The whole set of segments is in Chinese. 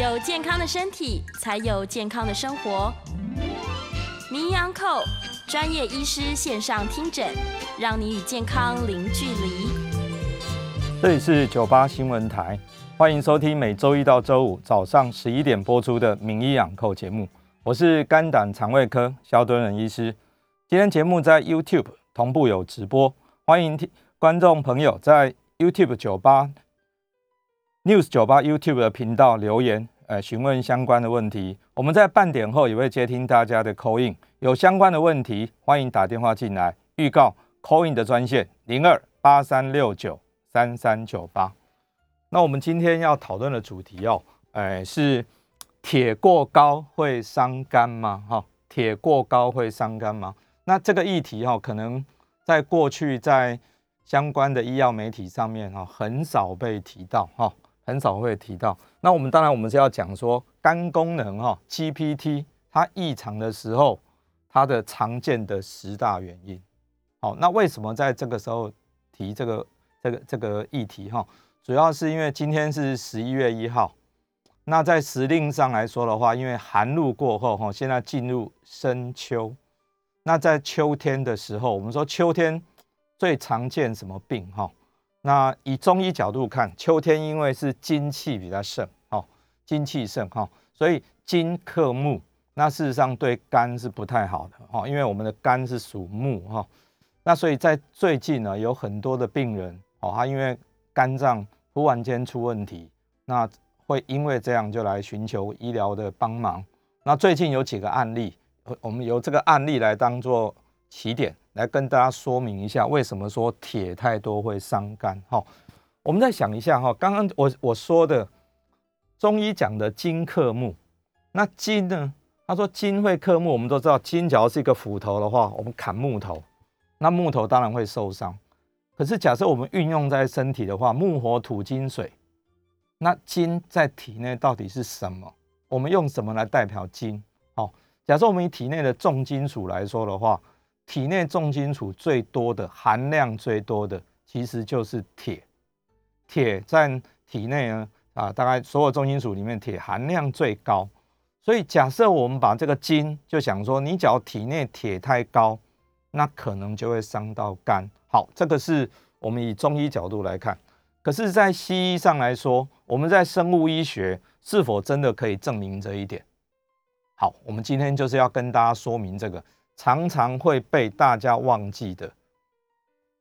有健康的身体，才有健康的生活。名医安扣专业医师线上听诊，让你与健康零距离。这里是九八新闻台，欢迎收听每周一到周五早上十一点播出的名医养扣节目。我是肝胆肠胃科肖敦仁医师。今天节目在 YouTube 同步有直播，欢迎听观众朋友在 YouTube 九八 News 九八 YouTube 的频道留言，呃，询问相关的问题。我们在半点后也会接听大家的 call in，有相关的问题，欢迎打电话进来。预告 call in 的专线零二八三六九三三九八。那我们今天要讨论的主题哦，哎，是铁过高会伤肝吗？哈，铁过高会伤肝吗？那这个议题哈，可能在过去在相关的医药媒体上面哈，很少被提到哈，很少会提到。那我们当然我们是要讲说肝功能哈，GPT 它异常的时候，它的常见的十大原因。好，那为什么在这个时候提这个这个这个议题哈？主要是因为今天是十一月一号，那在时令上来说的话，因为寒露过后哈，现在进入深秋。那在秋天的时候，我们说秋天最常见什么病哈？那以中医角度看，秋天因为是金气比较盛，哈，金气盛哈，所以金克木，那事实上对肝是不太好的哈，因为我们的肝是属木哈。那所以在最近呢，有很多的病人哦，他因为肝脏突然间出问题，那会因为这样就来寻求医疗的帮忙。那最近有几个案例。我们由这个案例来当做起点，来跟大家说明一下为什么说铁太多会伤肝。哈，我们再想一下哈，刚刚我我说的中医讲的金克木，那金呢？他说金会克木，我们都知道金只要是一个斧头的话，我们砍木头，那木头当然会受伤。可是假设我们运用在身体的话，木火土金水，那金在体内到底是什么？我们用什么来代表金？好。假设我们以体内的重金属来说的话，体内重金属最多的含量最多的其实就是铁。铁占体内呢啊，大概所有重金属里面铁含量最高。所以假设我们把这个金就想说，你只要体内铁太高，那可能就会伤到肝。好，这个是我们以中医角度来看。可是，在西医上来说，我们在生物医学是否真的可以证明这一点？好，我们今天就是要跟大家说明这个常常会被大家忘记的。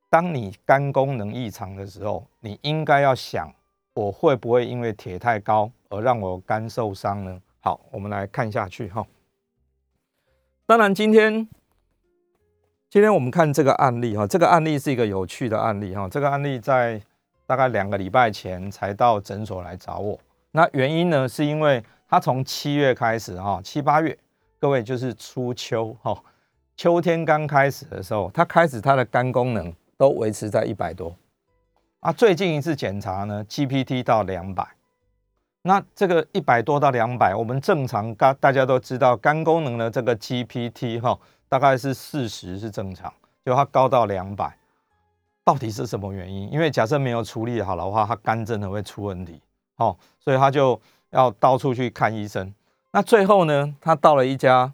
当你肝功能异常的时候，你应该要想，我会不会因为铁太高而让我肝受伤呢？好，我们来看下去哈。当然，今天今天我们看这个案例哈，这个案例是一个有趣的案例哈。这个案例在大概两个礼拜前才到诊所来找我，那原因呢，是因为。他从七月开始哈，七八月，各位就是初秋哈，秋天刚开始的时候，他开始他的肝功能都维持在一百多啊。最近一次检查呢，GPT 到两百。那这个一百多到两百，我们正常肝大家都知道，肝功能的这个 GPT 哈，大概是四十是正常，就它高到两百，到底是什么原因？因为假设没有处理好的话，它肝真的会出问题哦，所以他就。要到处去看医生，那最后呢，他到了一家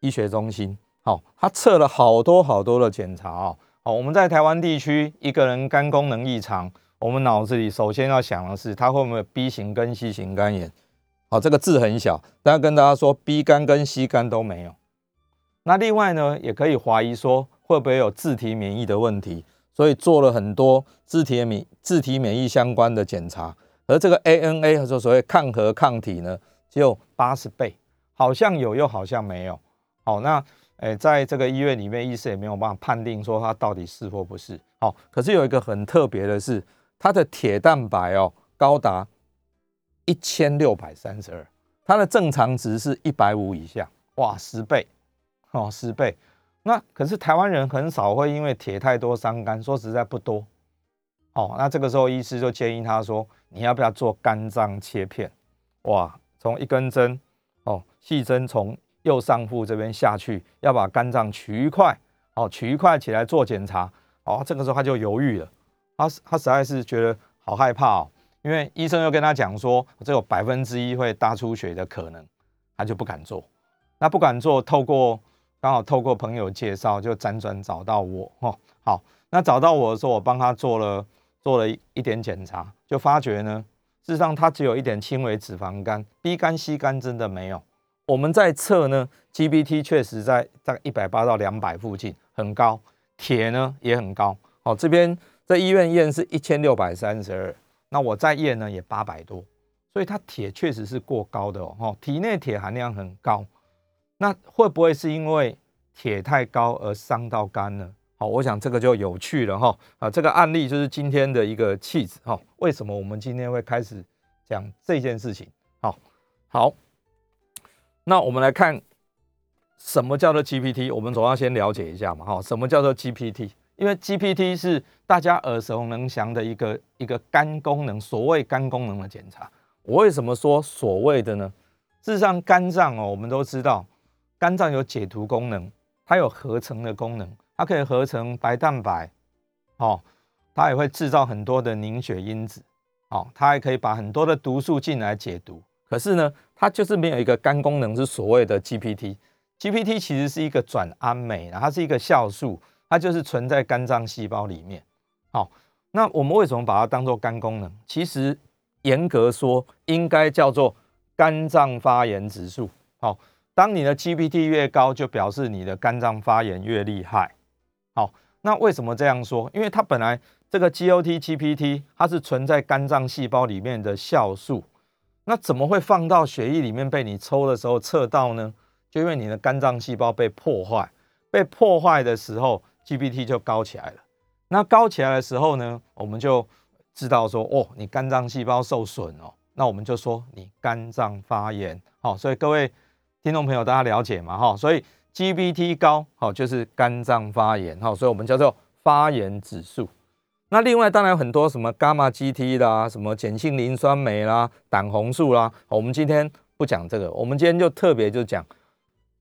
医学中心，好，他测了好多好多的检查啊，好，我们在台湾地区，一个人肝功能异常，我们脑子里首先要想的是他会不会 B 型跟 C 型肝炎，好，这个字很小，但要跟大家说 B 肝跟 C 肝都没有。那另外呢，也可以怀疑说会不会有自体免疫的问题，所以做了很多自体免自体免疫相关的检查。而这个 ANA 说所谓抗核抗体呢，只有八十倍，好像有又好像没有。好，那诶，在这个医院里面，医生也没有办法判定说它到底是或不是。好，可是有一个很特别的是，它的铁蛋白哦高达一千六百三十二，它的正常值是一百五以下，哇，十倍哦，十倍。那可是台湾人很少会因为铁太多伤肝，说实在不多。哦，那这个时候医师就建议他说。你要不要做肝脏切片？哇，从一根针哦，细针从右上腹这边下去，要把肝脏取一块哦，取一块起来做检查哦。这个时候他就犹豫了，他他实在是觉得好害怕哦，因为医生又跟他讲说，只有百分之一会大出血的可能，他就不敢做。那不敢做，透过刚好透过朋友介绍，就辗转找到我。哦，好，那找到我的时候，我帮他做了做了一一点检查，就发觉呢，事实上他只有一点轻微脂肪肝，B 肝、C 肝真的没有。我们在测呢，GPT 确实在在一百八到两百附近，很高。铁呢也很高。好，这边在医院验是一千六百三十二。那我在验呢也八百多，所以它铁确实是过高的哦，体内铁含量很高。那会不会是因为铁太高而伤到肝呢？好，我想这个就有趣了哈。啊，这个案例就是今天的一个气质哈。为什么我们今天会开始讲这件事情？好，好，那我们来看什么叫做 GPT，我们总要先了解一下嘛哈。什么叫做 GPT？因为 GPT 是大家耳熟能详的一个一个肝功能，所谓肝功能的检查。我为什么说所谓的呢？事实上，肝脏哦，我们都知道，肝脏有解毒功能，它有合成的功能，它可以合成白蛋白，哦，它也会制造很多的凝血因子，哦，它还可以把很多的毒素进来解毒。可是呢，它就是没有一个肝功能，是所谓的 GPT。GPT 其实是一个转氨酶，它是一个酵素。它就是存在肝脏细胞里面，好，那我们为什么把它当做肝功能？其实严格说，应该叫做肝脏发炎指数。好，当你的 GPT 越高，就表示你的肝脏发炎越厉害。好，那为什么这样说？因为它本来这个 GOT GPT 它是存在肝脏细胞里面的酵素，那怎么会放到血液里面被你抽的时候测到呢？就因为你的肝脏细胞被破坏，被破坏的时候。GPT 就高起来了，那高起来的时候呢，我们就知道说，哦，你肝脏细胞受损哦，那我们就说你肝脏发炎，好，所以各位听众朋友大家了解嘛，哈，所以 GPT 高，好，就是肝脏发炎，好，所以我们叫做发炎指数。那另外当然有很多什么伽马 GT 啦，什么碱性磷酸酶啦，胆红素啦，我们今天不讲这个，我们今天就特别就讲。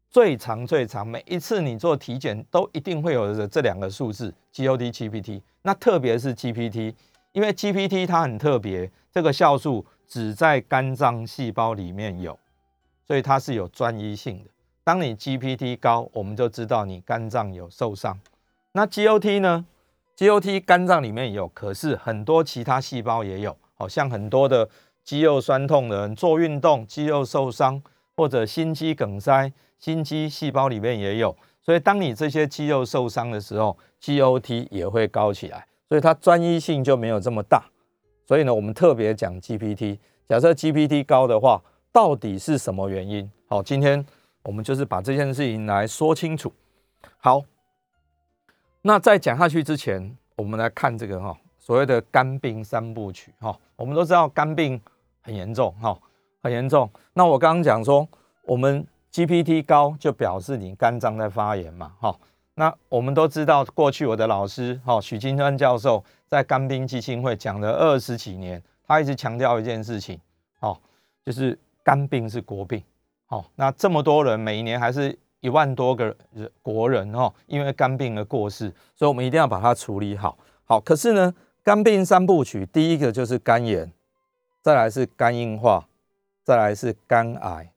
最长最长，每一次你做体检都一定会有的这两个数字，GOT、GPT。那特别是 GPT，因为 GPT 它很特别，这个酵素只在肝脏细胞里面有，所以它是有专一性的。当你 GPT 高，我们就知道你肝脏有受伤。那 GOT 呢？GOT 肝脏里面有，可是很多其他细胞也有，好像很多的肌肉酸痛的人做运动，肌肉受伤或者心肌梗塞。心肌细胞里面也有，所以当你这些肌肉受伤的时候，GOT 也会高起来，所以它专一性就没有这么大。所以呢，我们特别讲 GPT。假设 GPT 高的话，到底是什么原因？好，今天我们就是把这件事情来说清楚。好，那在讲下去之前，我们来看这个哈，所谓的肝病三部曲哈。我们都知道肝病很严重哈，很严重。那我刚刚讲说我们。GPT 高就表示你肝脏在发炎嘛，哈。那我们都知道，过去我的老师哈许金川教授在肝病基金会讲了二十几年，他一直强调一件事情，哦，就是肝病是国病，好，那这么多人每一年还是一万多个人国人哦，因为肝病而过世，所以我们一定要把它处理好。好，可是呢，肝病三部曲，第一个就是肝炎，再来是肝硬化，再来是肝癌。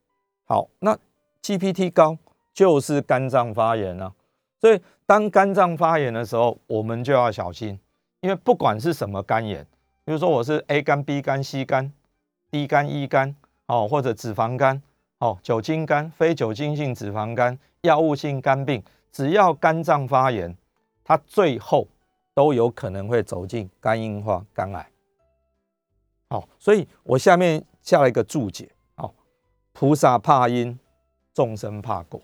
好，那 GPT 高就是肝脏发炎了，所以当肝脏发炎的时候，我们就要小心，因为不管是什么肝炎，比如说我是 A 肝、B 肝、C 肝、D 肝、E 肝，哦，或者脂肪肝，哦，酒精肝、非酒精性脂肪肝、药物性肝病，只要肝脏发炎，它最后都有可能会走进肝硬化、肝癌。好，所以我下面下了一个注解，好，菩萨怕因。众生怕果，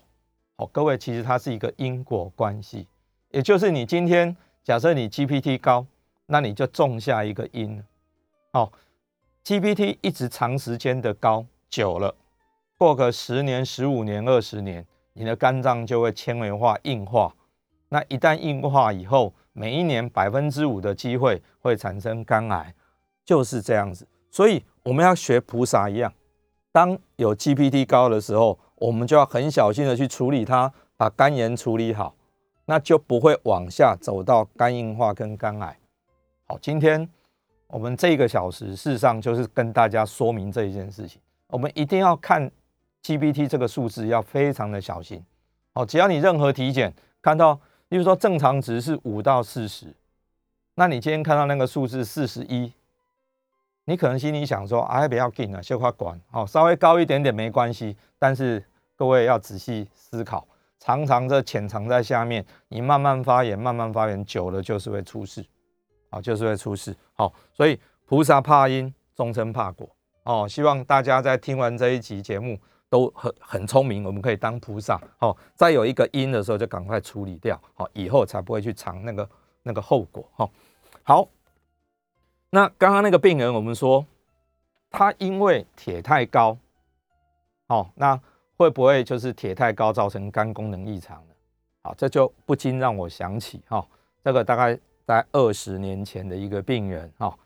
好，各位，其实它是一个因果关系，也就是你今天假设你 GPT 高，那你就种下一个因，好，GPT 一直长时间的高久了，过个十年、十五年、二十年，你的肝脏就会纤维化、硬化，那一旦硬化以后，每一年百分之五的机会会产生肝癌，就是这样子，所以我们要学菩萨一样，当有 GPT 高的时候。我们就要很小心的去处理它，把肝炎处理好，那就不会往下走到肝硬化跟肝癌。好，今天我们这个小时事实上就是跟大家说明这一件事情。我们一定要看 GPT 这个数字，要非常的小心。哦，只要你任何体检看到，例如说正常值是五到四十，那你今天看到那个数字四十一，你可能心里想说，哎，不要紧啊，消化管，哦，稍微高一点点没关系。但是各位要仔细思考，常常这潜藏在下面，你慢慢发炎，慢慢发炎久了就是会出事，啊，就是会出事。好，所以菩萨怕因，众生怕果。哦，希望大家在听完这一集节目都很很聪明，我们可以当菩萨。哦，再有一个因的时候就赶快处理掉，好，以后才不会去尝那个那个后果。哈，好。那刚刚那个病人，我们说他因为铁太高，哦，那会不会就是铁太高造成肝功能异常呢？好，这就不禁让我想起哈，这个大概在二十年前的一个病人哈，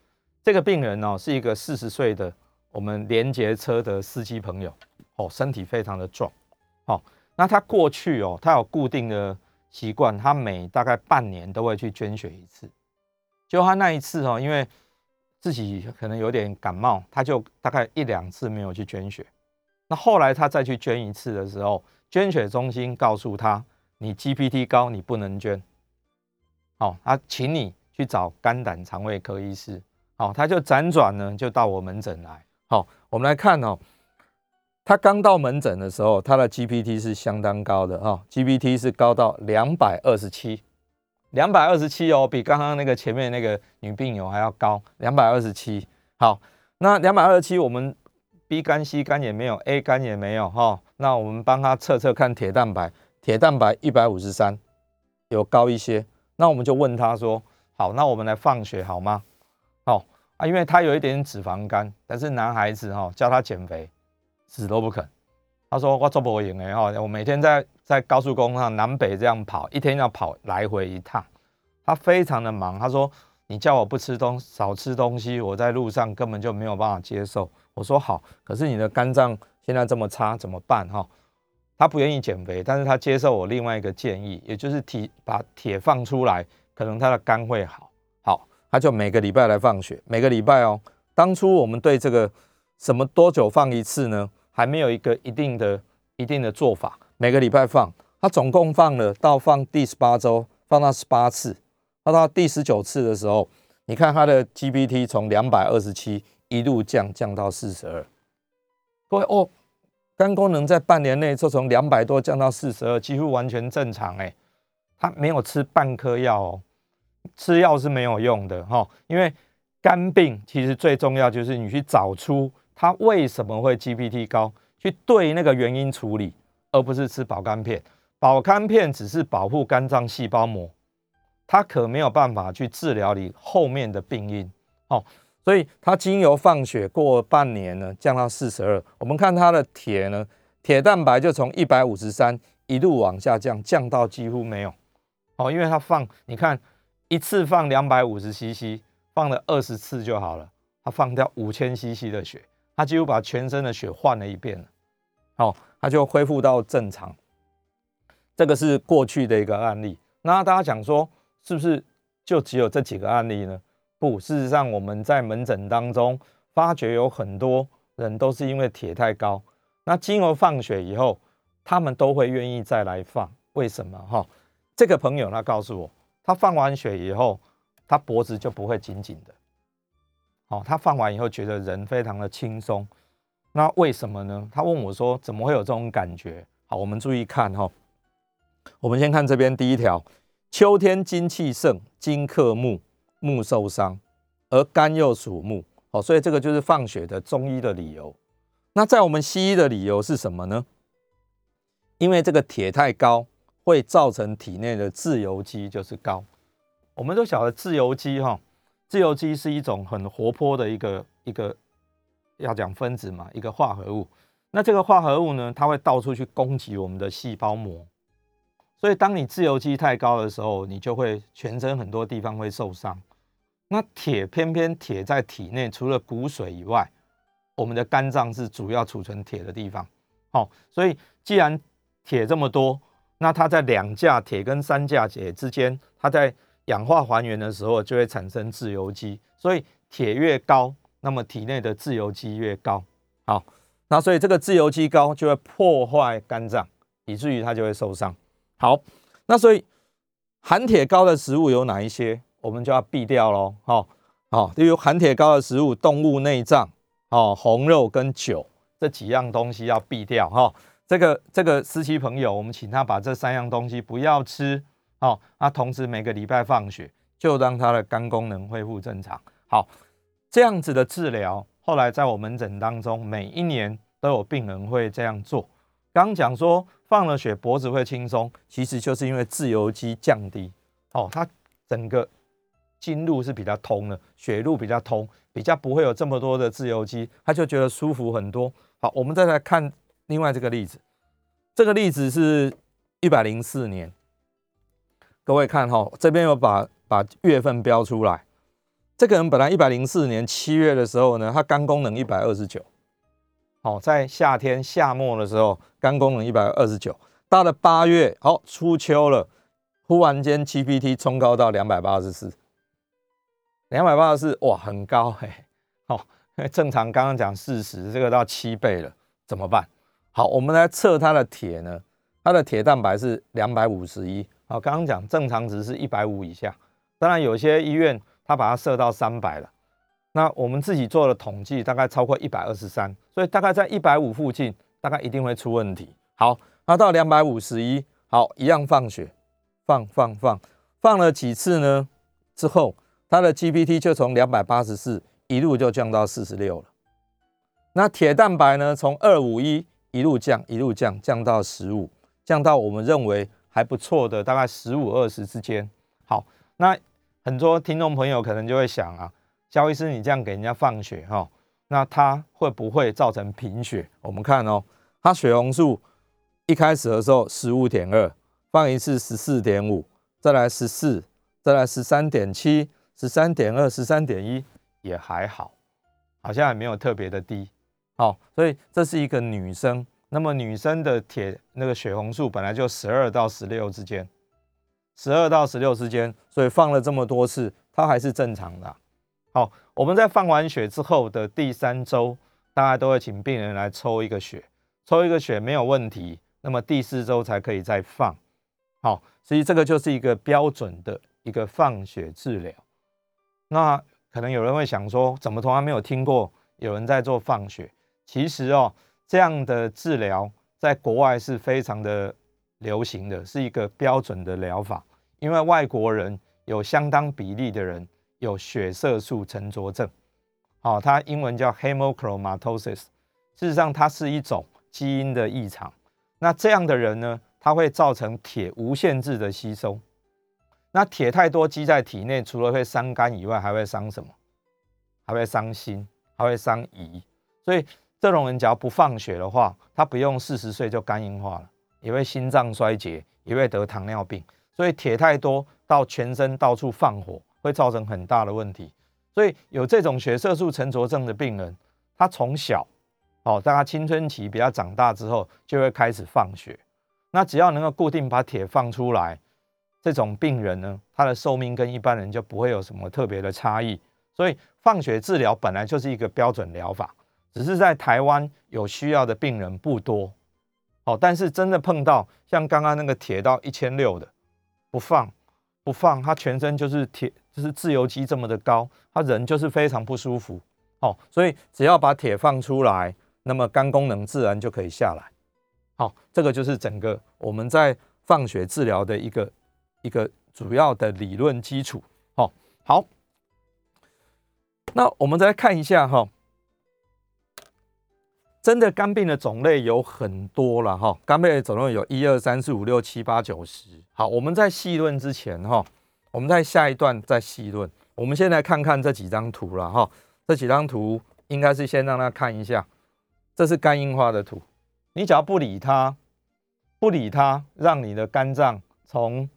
这个病人呢是一个四十岁的我们连接车的司机朋友，哦，身体非常的壮，哦，那他过去哦，他有固定的习惯，他每大概半年都会去捐血一次，就他那一次哦，因为自己可能有点感冒，他就大概一两次没有去捐血。那后来他再去捐一次的时候，捐血中心告诉他：“你 GPT 高，你不能捐。”好，他请你去找肝胆肠胃科医师。好，他就辗转呢，就到我门诊来。好，我们来看哦，他刚到门诊的时候，他的 GPT 是相当高的哈，GPT 是高到两百二十七。两百二十七哦，比刚刚那个前面那个女病友还要高，两百二十七。好，那两百二十七，我们 B 肝、C 肝也没有，A 肝也没有哈。那我们帮他测测看铁蛋白，铁蛋白一百五十三，有高一些。那我们就问他说：好，那我们来放血好吗？哦啊，因为他有一点脂肪肝，但是男孩子哈，叫他减肥，死都不肯。他说：我做不赢哎哈，我每天在。在高速公路上南北这样跑，一天要跑来回一趟，他非常的忙。他说：“你叫我不吃东少吃东西，我在路上根本就没有办法接受。”我说：“好，可是你的肝脏现在这么差，怎么办？”哈，他不愿意减肥，但是他接受我另外一个建议，也就是体把铁放出来，可能他的肝会好。好，他就每个礼拜来放血，每个礼拜哦。当初我们对这个什么多久放一次呢？还没有一个一定的一定的做法。每个礼拜放，他总共放了到放第十八周，放到十八次。放到第十九次的时候，你看他的 GPT 从两百二十七一路降降到四十二。各位哦，肝功能在半年内就从两百多降到四十二，几乎完全正常哎。他没有吃半颗药哦，吃药是没有用的哈，因为肝病其实最重要就是你去找出他为什么会 GPT 高，去对那个原因处理。而不是吃保肝片，保肝片只是保护肝脏细胞膜，它可没有办法去治疗你后面的病因。哦，所以它经由放血过半年呢，降到四十二。我们看它的铁呢，铁蛋白就从一百五十三一路往下降，降到几乎没有。哦，因为它放，你看一次放两百五十 CC，放了二十次就好了。它放掉五千 CC 的血，他几乎把全身的血换了一遍了。好。他就恢复到正常，这个是过去的一个案例。那大家讲说，是不是就只有这几个案例呢？不，事实上我们在门诊当中发觉有很多人都是因为铁太高，那经过放血以后，他们都会愿意再来放。为什么？哈，这个朋友他告诉我，他放完血以后，他脖子就不会紧紧的。哦，他放完以后觉得人非常的轻松。那为什么呢？他问我说：“怎么会有这种感觉？”好，我们注意看哈。我们先看这边第一条：秋天金气盛，金克木，木受伤，而肝又属木。好，所以这个就是放血的中医的理由。那在我们西医的理由是什么呢？因为这个铁太高，会造成体内的自由基就是高。我们都晓得自由基哈，自由基是一种很活泼的一个一个。要讲分子嘛，一个化合物，那这个化合物呢，它会到处去攻击我们的细胞膜，所以当你自由基太高的时候，你就会全身很多地方会受伤。那铁偏偏铁在体内，除了骨髓以外，我们的肝脏是主要储存铁的地方。好，所以既然铁这么多，那它在两价铁跟三价铁之间，它在氧化还原的时候就会产生自由基，所以铁越高，那么体内的自由基越高。好，那所以这个自由基高就会破坏肝脏，以至于它就会受伤。好，那所以含铁高的食物有哪一些？我们就要避掉喽。好，好，例如含铁高的食物，动物内脏，哦，红肉跟酒这几样东西要避掉。哈，这个这个司机朋友，我们请他把这三样东西不要吃。好，那同时每个礼拜放血，就让他的肝功能恢复正常。好，这样子的治疗，后来在我门诊当中，每一年都有病人会这样做。刚讲说放了血脖子会轻松，其实就是因为自由基降低。哦，它整个经路是比较通的，血路比较通，比较不会有这么多的自由基，他就觉得舒服很多。好，我们再来看另外这个例子，这个例子是一百零四年。各位看哈，这边有把把月份标出来。这个人本来一百零四年七月的时候呢，他肝功能一百二十九。好，在夏天夏末的时候，肝功能一百二十九。到了八月，好初秋了，忽然间 GPT 冲高到两百八十四。两百八十四，哇，很高嘿。好，正常刚刚讲四十，这个到七倍了，怎么办？好，我们来测他的铁呢，他的铁蛋白是两百五十一。好，刚刚讲正常值是一百五以下，当然有些医院它把它设到三百了。那我们自己做了统计，大概超过一百二十三，所以大概在一百五附近，大概一定会出问题。好，那到两百五十一，好，一样放血，放放放，放了几次呢？之后，它的 GPT 就从两百八十四一路就降到四十六了。那铁蛋白呢？从二五一一路降，一路降，降到十五，降到我们认为。还不错的，大概十五二十之间。好，那很多听众朋友可能就会想啊，肖医师，你这样给人家放血哈，那他会不会造成贫血？我们看哦，他血红素一开始的时候十五点二，放一次十四点五，再来十四，再来十三点七，十三点二，十三点一也还好，好像也没有特别的低。好，所以这是一个女生。那么女生的铁那个血红素本来就十二到十六之间，十二到十六之间，所以放了这么多次，它还是正常的。好，我们在放完血之后的第三周，大家都会请病人来抽一个血，抽一个血没有问题，那么第四周才可以再放。好，所以这个就是一个标准的一个放血治疗。那可能有人会想说，怎么从来没有听过有人在做放血？其实哦。这样的治疗在国外是非常的流行的，是一个标准的疗法。因为外国人有相当比例的人有血色素沉着症，好，它英文叫 hemochromatosis。事实上，它是一种基因的异常。那这样的人呢，他会造成铁无限制的吸收。那铁太多积在体内，除了会伤肝以外，还会伤什么？还会伤心，还会伤胰。所以。这种人只要不放血的话，他不用四十岁就肝硬化了，也会心脏衰竭，也会得糖尿病。所以铁太多到全身到处放火，会造成很大的问题。所以有这种血色素沉着症的病人，他从小哦，在他青春期比较长大之后，就会开始放血。那只要能够固定把铁放出来，这种病人呢，他的寿命跟一般人就不会有什么特别的差异。所以放血治疗本来就是一个标准疗法。只是在台湾有需要的病人不多，哦，但是真的碰到像刚刚那个铁到一千六的，不放不放，他全身就是铁，就是自由基这么的高，他人就是非常不舒服，哦，所以只要把铁放出来，那么肝功能自然就可以下来，好，这个就是整个我们在放血治疗的一个一个主要的理论基础，哦，好，那我们再来看一下哈。真的肝病的种类有很多了哈，肝病的种类有一二三四五六七八九十。好，我们在细论之前哈，我们在下一段再细论。我们先来看看这几张图了哈，这几张图应该是先让他看一下，这是肝硬化的图。你只要不理它，不理它，让你的肝脏从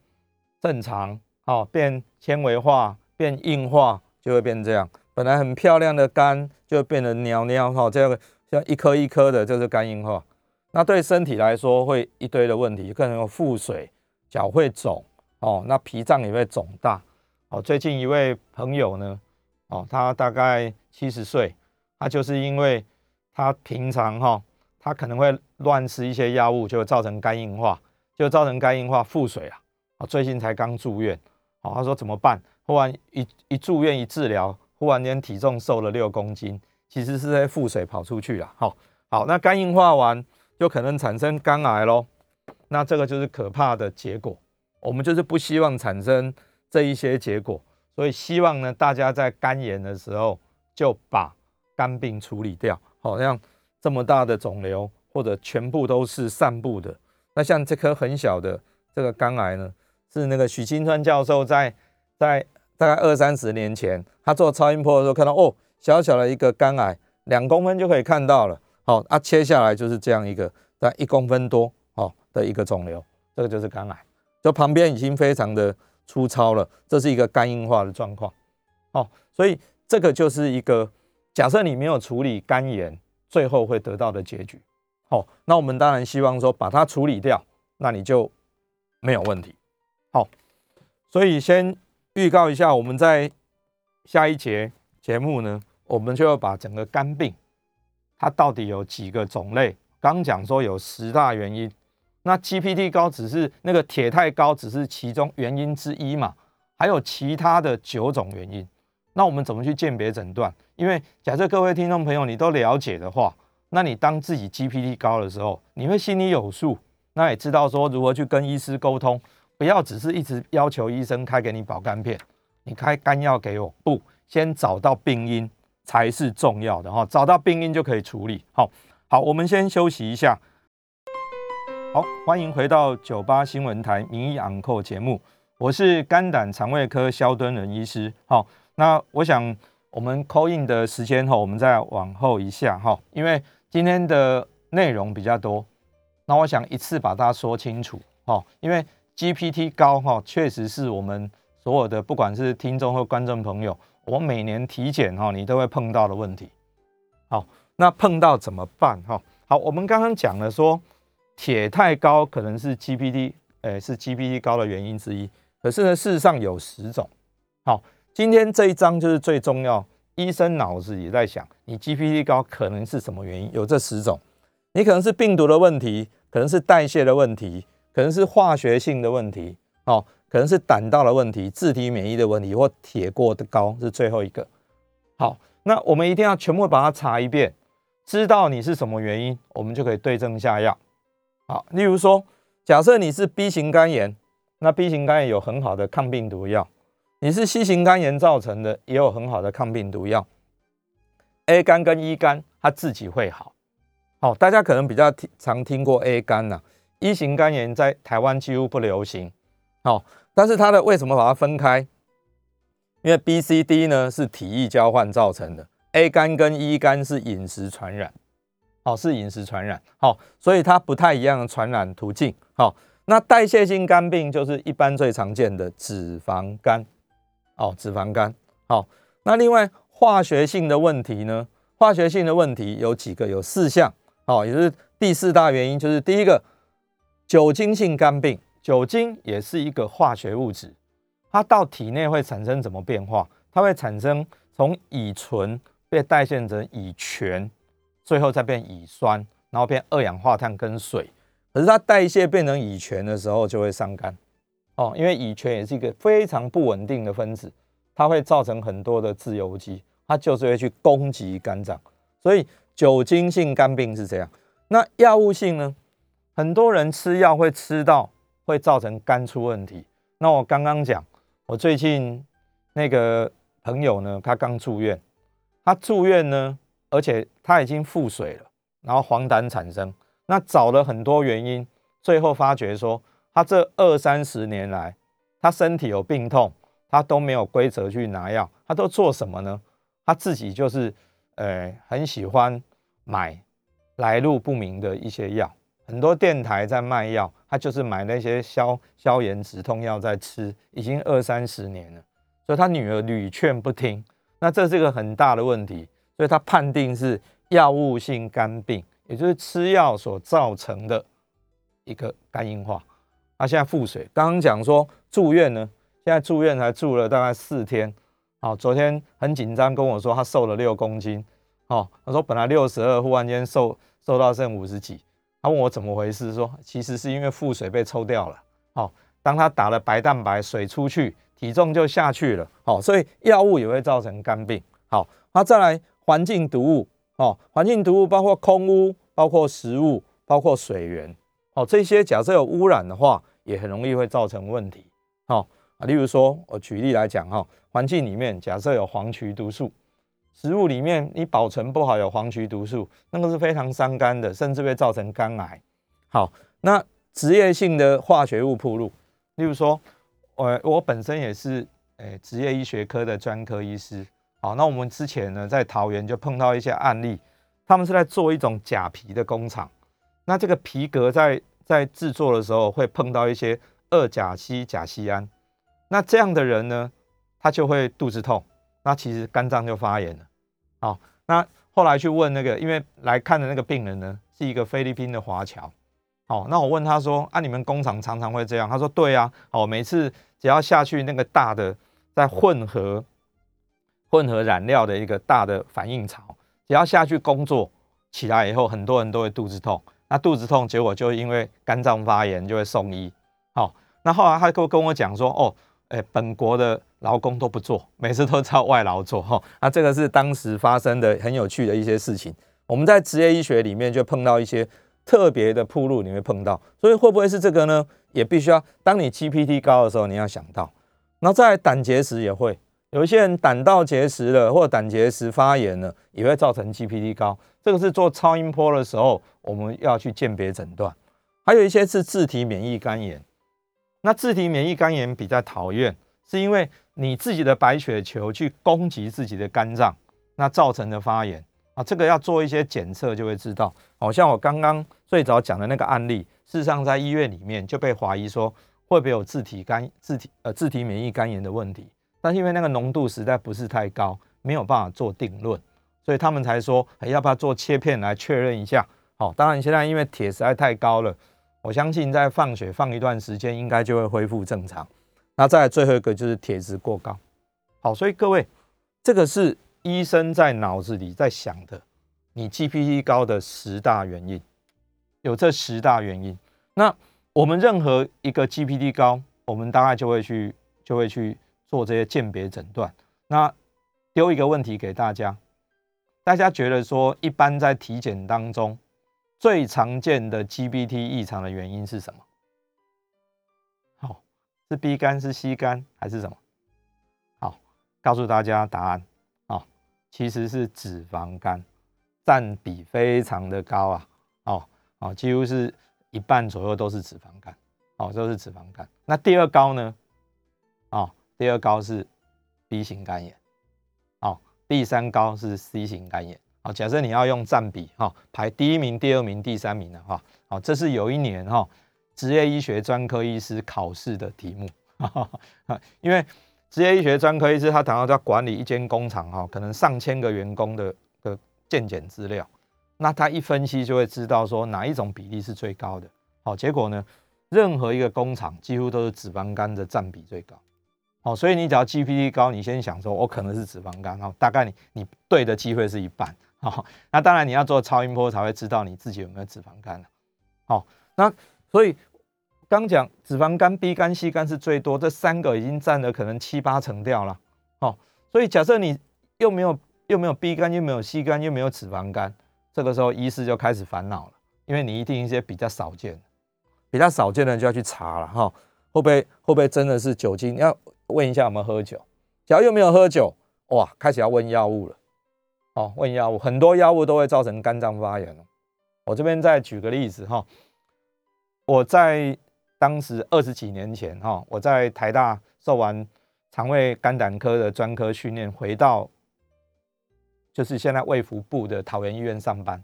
正常哦变纤维化、变硬化，就会变这样。本来很漂亮的肝，就变得尿尿哈，这个。像一颗一颗的，就是肝硬化，那对身体来说会一堆的问题，可能有腹水，脚会肿哦，那脾脏也会肿大，哦，最近一位朋友呢，哦，他大概七十岁，他就是因为他平常哈，他可能会乱吃一些药物，就会造成肝硬化，就造成肝硬化腹水啊。啊，最近才刚住院，哦，他说怎么办？忽然一一住院一治疗，忽然间体重瘦了六公斤，其实是在腹水跑出去了。好，好，那肝硬化完就可能产生肝癌喽。那这个就是可怕的结果，我们就是不希望产生这一些结果，所以希望呢，大家在肝炎的时候就把肝病处理掉。好像这么大的肿瘤，或者全部都是散布的，那像这颗很小的这个肝癌呢，是那个许清川教授在在大概二三十年前，他做超音波的时候看到，哦，小小的一个肝癌，两公分就可以看到了。好，啊，切下来就是这样一个，在一公分多好。的一个肿瘤，这个就是肝癌，就旁边已经非常的粗糙了，这是一个肝硬化的状况，哦，所以这个就是一个假设你没有处理肝炎，最后会得到的结局，好，那我们当然希望说把它处理掉，那你就没有问题，好，所以先预告一下，我们在下一节节目呢，我们就要把整个肝病它到底有几个种类，刚讲说有十大原因。那 GPT 高只是那个铁太高，只是其中原因之一嘛，还有其他的九种原因。那我们怎么去鉴别诊断？因为假设各位听众朋友你都了解的话，那你当自己 GPT 高的时候，你会心里有数，那也知道说如何去跟医师沟通，不要只是一直要求医生开给你保肝片，你开肝药给我，不，先找到病因才是重要的哈，找到病因就可以处理。好，好，我们先休息一下。好，欢迎回到九八新闻台名医昂扣节目，我是肝胆肠胃科肖敦仁医师。好，那我想我们扣印的时间哈，我们再往后一下哈，因为今天的内容比较多，那我想一次把它说清楚哈，因为 GPT 高哈，确实是我们所有的不管是听众或观众朋友，我每年体检哈，你都会碰到的问题。好，那碰到怎么办哈？好，我们刚刚讲了说。铁太高可能是 GPT，诶，是 GPT 高的原因之一。可是呢，事实上有十种。好，今天这一章就是最重要。医生脑子也在想，你 GPT 高可能是什么原因？有这十种，你可能是病毒的问题，可能是代谢的问题，可能是化学性的问题，哦，可能是胆道的问题，自体免疫的问题，或铁过的高是最后一个。好，那我们一定要全部把它查一遍，知道你是什么原因，我们就可以对症下药。好，例如说，假设你是 B 型肝炎，那 B 型肝炎有很好的抗病毒药；你是 C 型肝炎造成的，也有很好的抗病毒药。A 肝跟 E 肝它自己会好。好，大家可能比较听常听过 A 肝呐，E 型肝炎在台湾几乎不流行。好，但是它的为什么把它分开？因为 B、C、D 呢是体液交换造成的，A 肝跟 E 肝是饮食传染。哦，是饮食传染，好，所以它不太一样的传染途径。好，那代谢性肝病就是一般最常见的脂肪肝，哦，脂肪肝。好，那另外化学性的问题呢？化学性的问题有几个？有四项，哦，也是第四大原因，就是第一个酒精性肝病，酒精也是一个化学物质，它到体内会产生怎么变化？它会产生从乙醇被代谢成乙醛。最后再变乙酸，然后变二氧化碳跟水。可是它代谢变成乙醛的时候就会伤肝哦，因为乙醛也是一个非常不稳定的分子，它会造成很多的自由基，它就是会去攻击肝脏。所以酒精性肝病是这样。那药物性呢？很多人吃药会吃到会造成肝出问题。那我刚刚讲，我最近那个朋友呢，他刚住院，他住院呢。而且他已经腹水了，然后黄疸产生，那找了很多原因，最后发觉说，他这二三十年来，他身体有病痛，他都没有规则去拿药，他都做什么呢？他自己就是，呃，很喜欢买来路不明的一些药，很多电台在卖药，他就是买那些消消炎止痛药在吃，已经二三十年了，所以他女儿屡劝不听，那这是一个很大的问题。所以他判定是药物性肝病，也就是吃药所造成的一个肝硬化。他现在腹水，刚刚讲说住院呢，现在住院才住了大概四天，好，昨天很紧张跟我说他瘦了六公斤，哦，他说本来六十二，忽然间瘦瘦到剩五十几，他问我怎么回事，说其实是因为腹水被抽掉了，好，当他打了白蛋白，水出去，体重就下去了，好，所以药物也会造成肝病，好，那再来环境毒物，哦，环境毒物包括空污，包括食物，包括水源，哦，这些假设有污染的话，也很容易会造成问题，好。啊，例如说，我举例来讲哈，环境里面假设有黄曲毒素，食物里面你保存不好有黄曲毒素，那个是非常伤肝的，甚至会造成肝癌。好，那职业性的化学物铺路，例如说，我我本身也是诶职业医学科的专科医师。好，那我们之前呢在桃园就碰到一些案例，他们是在做一种假皮的工厂，那这个皮革在在制作的时候会碰到一些二甲烯甲酰胺。那这样的人呢，他就会肚子痛，那其实肝脏就发炎了。好，那后来去问那个，因为来看的那个病人呢，是一个菲律宾的华侨。好，那我问他说：“啊，你们工厂常常会这样？”他说：“对啊，好，每次只要下去那个大的在混合混合染料的一个大的反应槽，只要下去工作起来以后，很多人都会肚子痛。那肚子痛，结果就因为肝脏发炎，就会送医。好，那后来他跟跟我讲说：“哦。”哎，本国的劳工都不做，每次都靠外劳做哈。那这个是当时发生的很有趣的一些事情。我们在职业医学里面就碰到一些特别的铺路，你会碰到。所以会不会是这个呢？也必须要当你 GPT 高的时候，你要想到。那在胆结石也会有一些人胆道结石了，或胆结石发炎了，也会造成 GPT 高。这个是做超音波的时候我们要去鉴别诊断。还有一些是自体免疫肝炎。那自体免疫肝炎比较讨厌，是因为你自己的白血球去攻击自己的肝脏，那造成的发炎啊，这个要做一些检测就会知道。好像我刚刚最早讲的那个案例，事实上在医院里面就被怀疑说会不会有自体肝、自体呃自体免疫肝炎的问题，但是因为那个浓度实在不是太高，没有办法做定论，所以他们才说要不要做切片来确认一下。好，当然现在因为铁实在太高了。我相信在放血放一段时间，应该就会恢复正常。那再最后一个就是铁质过高。好，所以各位，这个是医生在脑子里在想的，你 GPT 高的十大原因，有这十大原因。那我们任何一个 GPT 高，我们大概就会去就会去做这些鉴别诊断。那丢一个问题给大家，大家觉得说，一般在体检当中。最常见的 GPT 异常的原因是什么？是 B 肝是 C 肝还是什么？好，告诉大家答案啊，其实是脂肪肝，占比非常的高啊，哦哦，几乎是一半左右都是脂肪肝，哦，都是脂肪肝。那第二高呢？哦，第二高是 B 型肝炎，哦，第三高是 C 型肝炎。好，假设你要用占比哈排第一名、第二名、第三名的话，好，这是有一年哈职业医学专科医师考试的题目，因为职业医学专科医师他谈到要管理一间工厂哈，可能上千个员工的的健检资料，那他一分析就会知道说哪一种比例是最高的。好，结果呢，任何一个工厂几乎都是脂肪肝的占比最高。好，所以你只要 GPT 高，你先想说我可能是脂肪肝，哈，大概你你对的机会是一半。好，那当然你要做超音波才会知道你自己有没有脂肪肝。好，那所以刚讲脂肪肝、B 肝、C 肝是最多，这三个已经占了可能七八成掉了。好，所以假设你又没有又没有 B 肝，又没有 C 肝，又没有脂肪肝，这个时候医师就开始烦恼了，因为你一定一些比较少见、比较少见的人就要去查了。哈，会不会会不会真的是酒精？要问一下有没有喝酒，假如又没有喝酒，哇，开始要问药物了。哦，问药物，很多药物都会造成肝脏发炎。我这边再举个例子哈，我在当时二十几年前哈，我在台大受完肠胃肝胆科的专科训练，回到就是现在卫福部的桃园医院上班。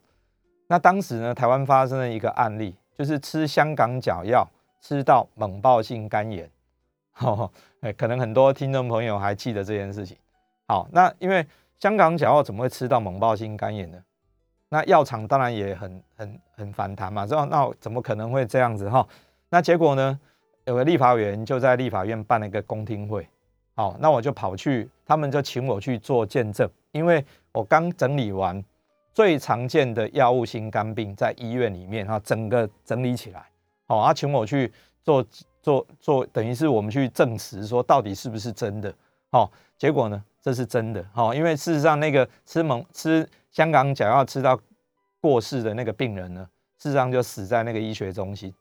那当时呢，台湾发生了一个案例，就是吃香港脚药吃到猛暴性肝炎。哦，哎，可能很多听众朋友还记得这件事情。好，那因为。香港脚药怎么会吃到猛暴性肝炎呢？那药厂当然也很很很反弹嘛，知道那怎么可能会这样子哈？那结果呢？有个立法委员就在立法院办了一个公听会，好，那我就跑去，他们就请我去做见证，因为我刚整理完最常见的药物性肝病在医院里面哈，整个整理起来，好，他请我去做做做，等于是我们去证实说到底是不是真的，好，结果呢，这是真的，好，因为事实上那个吃蒙吃香港脚药吃到过世的那个病人呢，事实上就死在那个医学中心。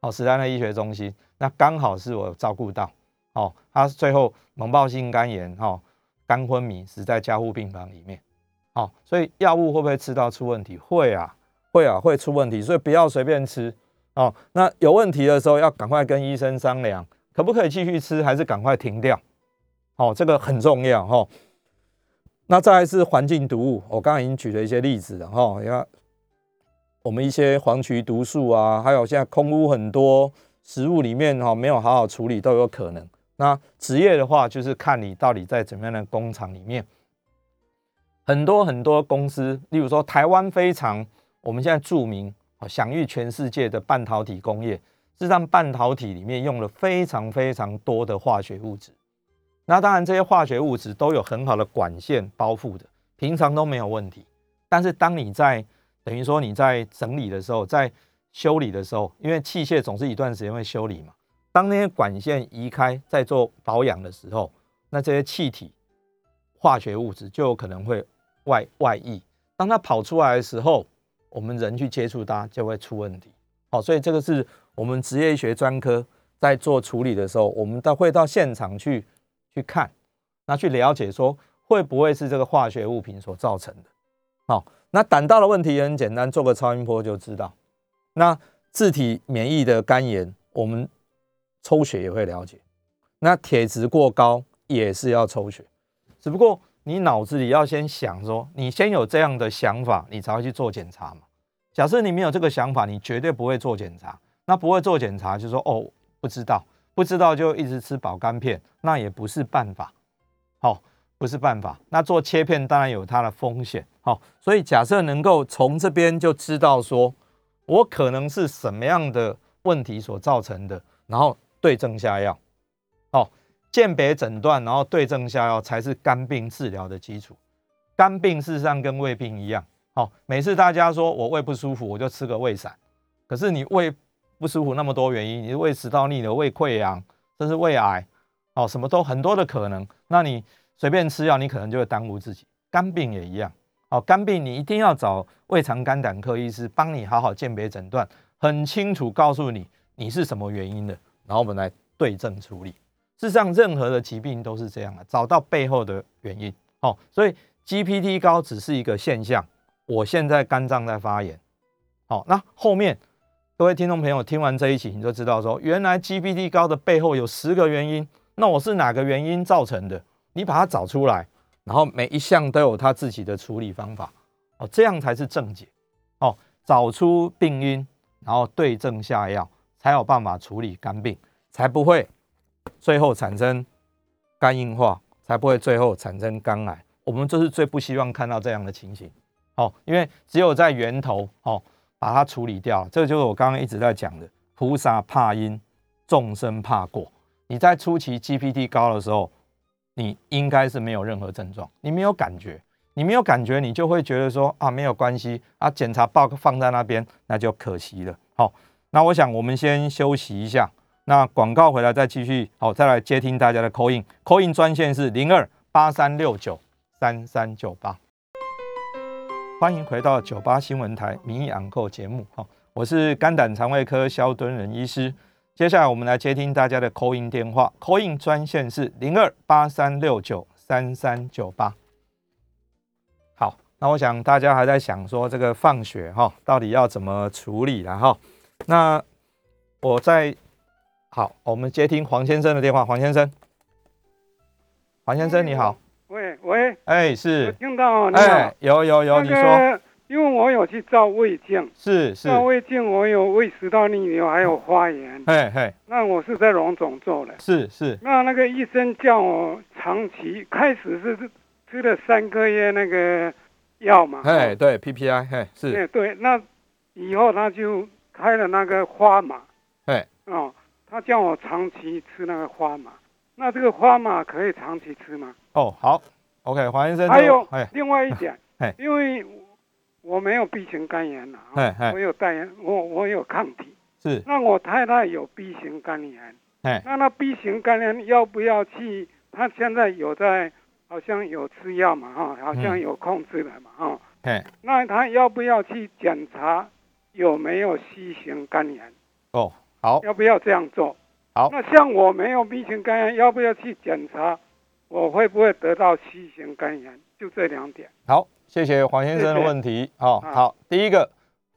哦，死在那医学中心，那刚好是我照顾到。哦，他最后脓爆性肝炎，哈，肝昏迷，死在加护病房里面。好，所以药物会不会吃到出问题？会啊，会啊，会出问题。所以不要随便吃。哦，那有问题的时候要赶快跟医生商量，可不可以继续吃，还是赶快停掉？哦，这个很重要。哈，那再来是环境毒物，我刚刚已经举了一些例子了。哈，你看。我们一些黄曲毒素啊，还有现在空污很多食物里面哈，没有好好处理都有可能。那职业的话，就是看你到底在怎么样的工厂里面。很多很多公司，例如说台湾非常我们现在著名啊、享誉全世界的半导体工业，是让半导体里面用了非常非常多的化学物质。那当然这些化学物质都有很好的管线包覆的，平常都没有问题。但是当你在等于说你在整理的时候，在修理的时候，因为器械总是一段时间会修理嘛。当那些管线移开，在做保养的时候，那这些气体、化学物质就有可能会外外溢。当它跑出来的时候，我们人去接触它就会出问题。好，所以这个是我们职业学专科在做处理的时候，我们都会到现场去去看，那去了解说会不会是这个化学物品所造成的。好。那胆道的问题也很简单，做个超音波就知道。那自体免疫的肝炎，我们抽血也会了解。那铁质过高也是要抽血，只不过你脑子里要先想说，你先有这样的想法，你才会去做检查嘛。假设你没有这个想法，你绝对不会做检查。那不会做检查，就说哦不知道，不知道就一直吃保肝片，那也不是办法。好。不是办法。那做切片当然有它的风险，好，所以假设能够从这边就知道说，我可能是什么样的问题所造成的，然后对症下药，哦，鉴别诊断，然后对症下药才是肝病治疗的基础。肝病事实上跟胃病一样，好，每次大家说我胃不舒服，我就吃个胃散，可是你胃不舒服那么多原因，你胃食道逆流、胃溃疡，甚至胃癌，哦，什么都很多的可能，那你。随便吃药，你可能就会耽误自己。肝病也一样，哦，肝病你一定要找胃肠肝胆科医师帮你好好鉴别诊断，很清楚告诉你你是什么原因的，然后我们来对症处理。事实上，任何的疾病都是这样的，找到背后的原因。哦，所以 GPT 高只是一个现象。我现在肝脏在发炎，好，那后面各位听众朋友听完这一期，你就知道说，原来 GPT 高的背后有十个原因。那我是哪个原因造成的？你把它找出来，然后每一项都有它自己的处理方法，哦，这样才是正解，哦，找出病因，然后对症下药，才有办法处理肝病，才不会最后产生肝硬化，才不会最后产生肝癌。我们这是最不希望看到这样的情形，哦，因为只有在源头，哦，把它处理掉，这就是我刚刚一直在讲的，菩萨怕因，众生怕果。你在初期 GPT 高的时候。你应该是没有任何症状，你没有感觉，你没有感觉，你就会觉得说啊没有关系啊，检查报告放在那边，那就可惜了。好，那我想我们先休息一下，那广告回来再继续，好，再来接听大家的 call in，call in 专线是零二八三六九三三九八，欢迎回到九八新闻台民意昂购节目，好，我是肝胆肠胃科肖敦仁医师。接下来我们来接听大家的 call in 电话，call in 专线是零二八三六九三三九八。好，那我想大家还在想说这个放血哈，到底要怎么处理了哈？那我在好，我们接听黄先生的电话，黄先生，黄先生你好，喂喂，哎是，听到哎有有有，你说。因为我有去照胃镜，是是照胃镜，我有胃食道逆流，还有发炎。哎哎，那我是在龙总做的。是是。那那个医生叫我长期，开始是吃了三个月那个药嘛。哎，对，PPI，哎是。哎对，那以后他就开了那个花嘛。哎。哦，他叫我长期吃那个花马，那这个花马可以长期吃吗？哦，好，OK，黄先生，还有哎，另外一点 嘿，因为我没有 B 型肝炎呐、嘿嘿我有代言，我我有抗体。是，那我太太有 B 型肝炎，哎，那那 B 型肝炎要不要去？她现在有在，好像有吃药嘛，哈，好像嗯有控制了嘛，哈、哎，那她要不要去检查有没有 C 型肝炎？哦，好，要不要这样做？好那像我没有 B 型肝炎，要不要去检查？我会不会得到 C 型肝炎？就这两点。好，谢谢黄先生的问题。好、啊好，第一个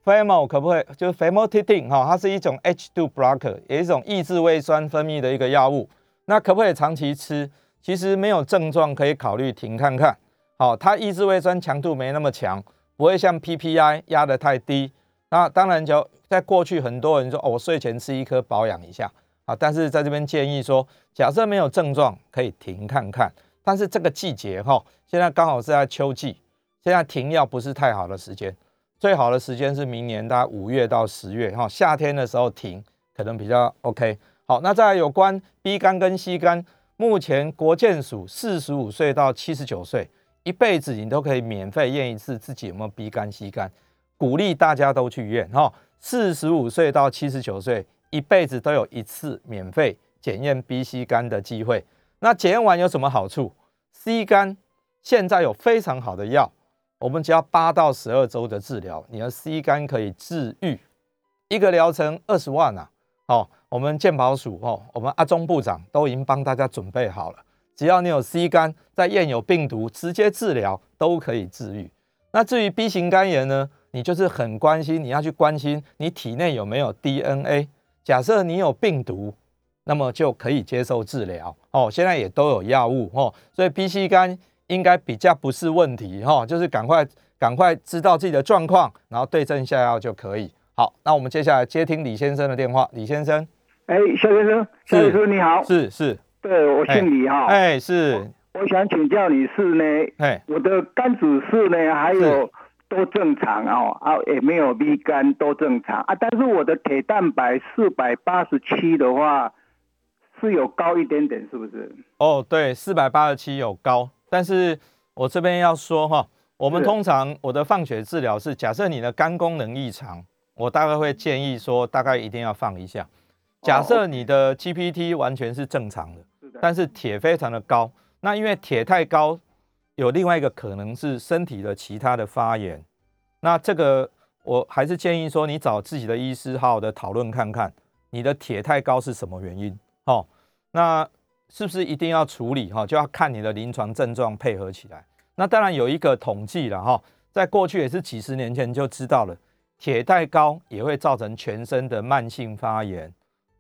FEMO 可不可以？就是 famotidine 哈、它是一种 H2 blocker，也是一种抑制胃酸分泌的一个药物。那可不可以长期吃？其实没有症状可以考虑停看看。好、它抑制胃酸强度没那么强，不会像 PPI 压得太低。那当然就在过去很多人说哦，我睡前吃一颗保养一下啊，但是在这边建议说，假设没有症状可以停看看。但是这个季节哈、现在刚好是在秋季，现在停药不是太好的时间，最好的时间是明年大概五月到十月哈、夏天的时候停可能比较 OK。好，那再来有关 B 肝跟 C 肝，目前国健署四十五岁到七十九岁，一辈子你都可以免费验一次自己有没有 B 肝 C 肝，鼓励大家都去验哈。四十五岁到七十九岁，一辈子都有一次免费检验 B、C 肝的机会。那检验完有什么好处？C 肝现在有非常好的药，我们只要八到十二周的治疗，你的 C 肝可以治愈，一个疗程二十万啊！哦，我们健保署哦，我们阿中部长都已经帮大家准备好了，只要你有 C 肝，在验有病毒，直接治疗都可以治愈。那至于 B 型肝炎呢，你就是很关心，你要去关心你体内有没有 DNA。假设你有病毒，那么就可以接受治疗。哦。现在也都有药物哦，所以 B C 肝应该比较不是问题哈、哦，就是赶快赶快知道自己的状况，然后对症下药就可以。好，那我们接下来接听李先生的电话。李先生，哎，肖先生，肖律师你好，是是，对我姓李哈，哎是，我想请教你是呢，哎。我的肝指数呢还有都正常哦，啊也没有 B 肝都正常。啊，但是我的铁蛋白四百八十七的话是有高一点点，是不是？哦对，四百八十七有高，但是我这边要说哈，我们通常我的放血治疗是，假设你的肝功能异常，我大概会建议说，大概一定要放一下。假设你的 GPT 完全是正常的，但是铁非常的高，那因为铁太高，有另外一个可能是身体的其他的发炎。那这个我还是建议说，你找自己的医师好好的讨论看看，你的铁太高是什么原因？哦，那是不是一定要处理？哈、就要看你的临床症状配合起来。那当然有一个统计了哈、在过去也是几十年前就知道了，铁太高也会造成全身的慢性发炎。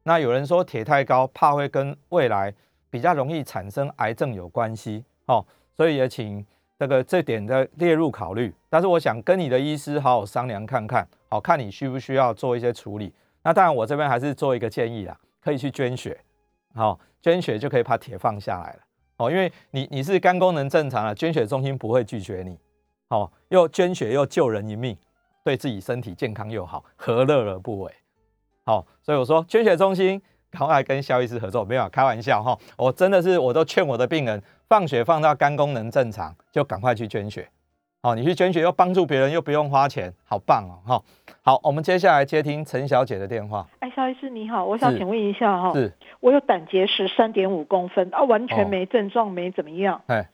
那有人说铁太高，怕会跟未来比较容易产生癌症有关系哦，所以也请这个这点的列入考虑。但是我想跟你的医师好好商量看看，好看你需不需要做一些处理。那当然我这边还是做一个建议啦，可以去捐血，好、捐血就可以把铁放下来了哦，因为你你是肝功能正常了，捐血中心不会拒绝你，哦，又捐血又救人一命，对自己身体健康又好，何乐而不为？好、所以我说捐血中心赶快跟肖医师合作，没有开玩笑哈、我真的是我都劝我的病人放血放到肝功能正常，就赶快去捐血。哦，你去捐血又帮助别人又不用花钱，好棒哦哈、好，我们接下来接听陈小姐的电话，哎，肖医师你好，我想是请问一下哈，是，我有胆结石三点五公分啊，完哦。全没症状，没怎么样。哎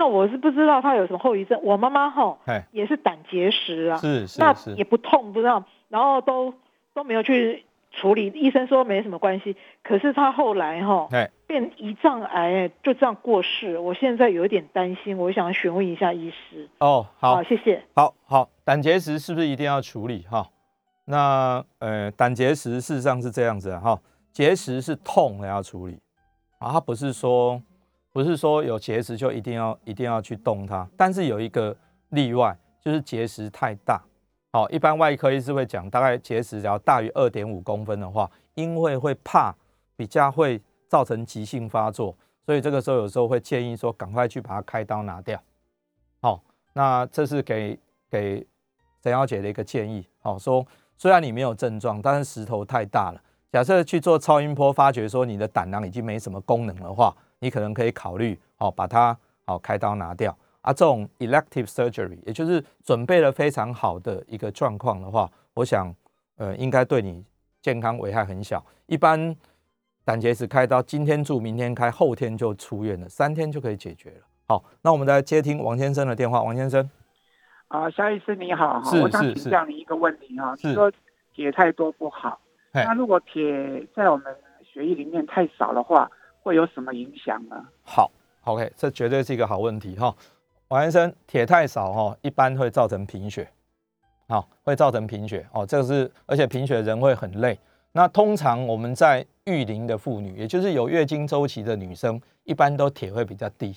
那我是不知道他有什么后遗症。我妈妈哈哎，也是胆结石啊，是是那也，不痛不知道，然后都都没有去处理，医生说没什么关系。可是他后来哈哎变胰脏癌，就这样过世。我现在有一点担心，我想询问一下医师。哦，好，谢谢。好好，胆结石是不是一定要处理哈？那呃，胆结石事实上是这样子啊哈，结石是痛的要处理啊，它不是说不是说有结石就一定要一定要去动它，但是有一个例外，就是结石太大。好，一般外科医师会讲，大概结石只要大于二点五公分的话，因为会怕比较会造成急性发作，所以这个时候有时候会建议说，赶快去把它开刀拿掉。好，那这是给给陈小姐的一个建议。好，说虽然你没有症状，但是石头太大了，假设去做超音波，发觉说你的胆囊已经没什么功能的话，你可能可以考虑哦，把它哦开刀拿掉啊。这种 elective surgery，也就是准备了非常好的一个状况的话，我想呃应该对你健康危害很小。一般胆结石开刀，今天住，明天开，后天就出院了，三天就可以解决了。好，那我们来接听王先生的电话。王先生，啊，肖医师你好，是我想是请教你一个问题哈，是你说铁太多不好，那如果铁在我们血液里面太少的话，会有什么影响呢？好，OK，这绝对是一个好问题哈。王先生，铁太少哈，一般会造成贫血，好，会造成贫血哦。这个是，而且贫血人会很累。那通常我们在育龄的妇女，也就是有月经周期的女生，一般都铁会比较低。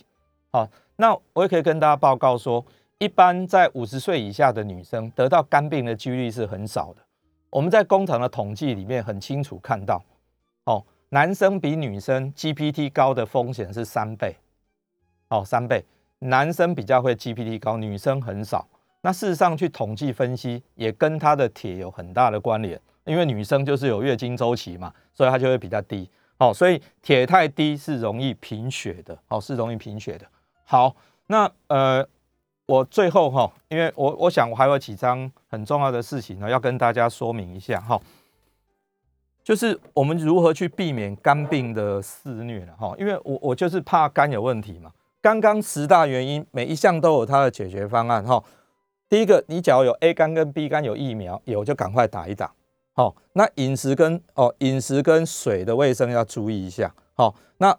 好，那我也可以跟大家报告说，一般在五十岁以下的女生得到肝病的几率是很少的。我们在工厂的统计里面很清楚看到，哦，男生比女生 GPT 高的风险是三倍，哦，三倍，男生比较会 GPT 高，女生很少。那事实上去统计分析，也跟他的铁有很大的关联，因为女生就是有月经周期嘛，所以它就会比较低。哦，所以铁太低是容易贫血的，哦，是容易贫血的。好，那呃，我最后哈、因为我我想我还有几张很重要的事情呢，要跟大家说明一下哈、就是我们如何去避免肝病的肆虐了哈，因为我我就是怕肝有问题嘛。刚刚十大原因，每一项都有它的解决方案哈。第一个，你只要有 A 肝跟 B 肝有疫苗，有就赶快打一打。好，那饮食跟哦饮食跟水的卫生要注意一下。好，那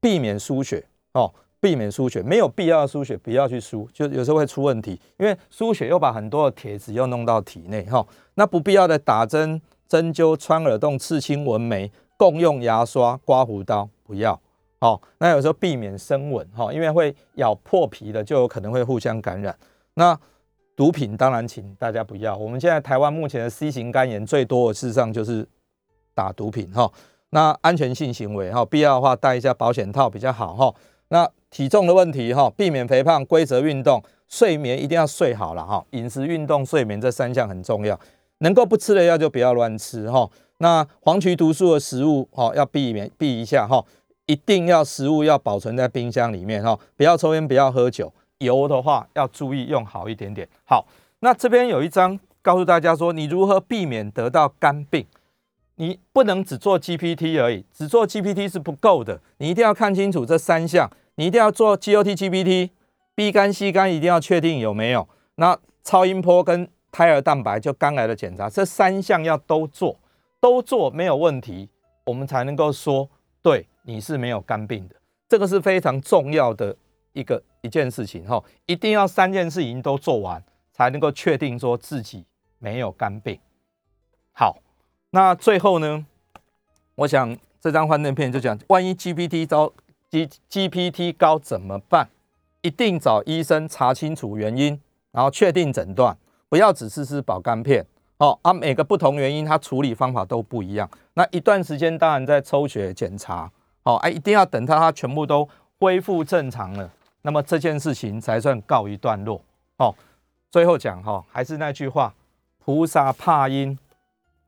避免输血哦，避免输血，没有必要的输血不要去输，就有时候会出问题，因为输血又把很多的铁质又弄到体内哈。那不必要的打针、针灸、穿耳洞、刺青、纹眉、共用牙刷、刮胡刀不要。好，那有时候避免深吻哈，因为会咬破皮的，就有可能会互相感染。那毒品当然请大家不要。我们现在台湾目前的 C 型肝炎最多的事实上就是打毒品哈。那安全性行为哈，必要的话戴一下保险套比较好哈。那体重的问题哈，避免肥胖，规则运动，睡眠一定要睡好了哈。饮食、运动、睡眠这三项很重要。能够不吃的药就不要乱吃哈。那黄曲毒素的食物哈要避免避一下哈。一定要食物要保存在冰箱里面哈，不要抽烟，不要喝酒。油的话要注意用好一点点。好，那这边有一张告诉大家说，你如何避免得到肝病。你不能只做 GPT 而已，只做 GPT 是不够的，你一定要看清楚这三项，你一定要做 GOT、GPT、B 肝、C 肝，一定要确定有没有。那超音波跟胎儿蛋白就肝癌的检查，这三项要都做，都做没有问题，我们才能够说对你是没有肝病的。这个是非常重要的一个一件事情哈，一定要三件事情都做完，才能够确定说自己没有肝病。好。那最后呢，我想这张幻灯片就讲，万一 GPT 高 G GPT 高怎么办？一定找医生查清楚原因，然后确定诊断，不要只是吃保肝片哦。啊，每个不同原因，它处理方法都不一样。那一段时间，当然在抽血检查，哦，哎，一定要等到它全部都恢复正常了，那么这件事情才算告一段落哦。最后讲哈，还是那句话，菩萨怕因。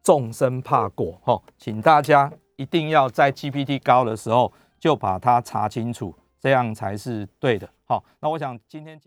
众生怕果，哈，请大家一定要在 GPT 高的时候就把它查清楚，这样才是对的。好，那我想今天。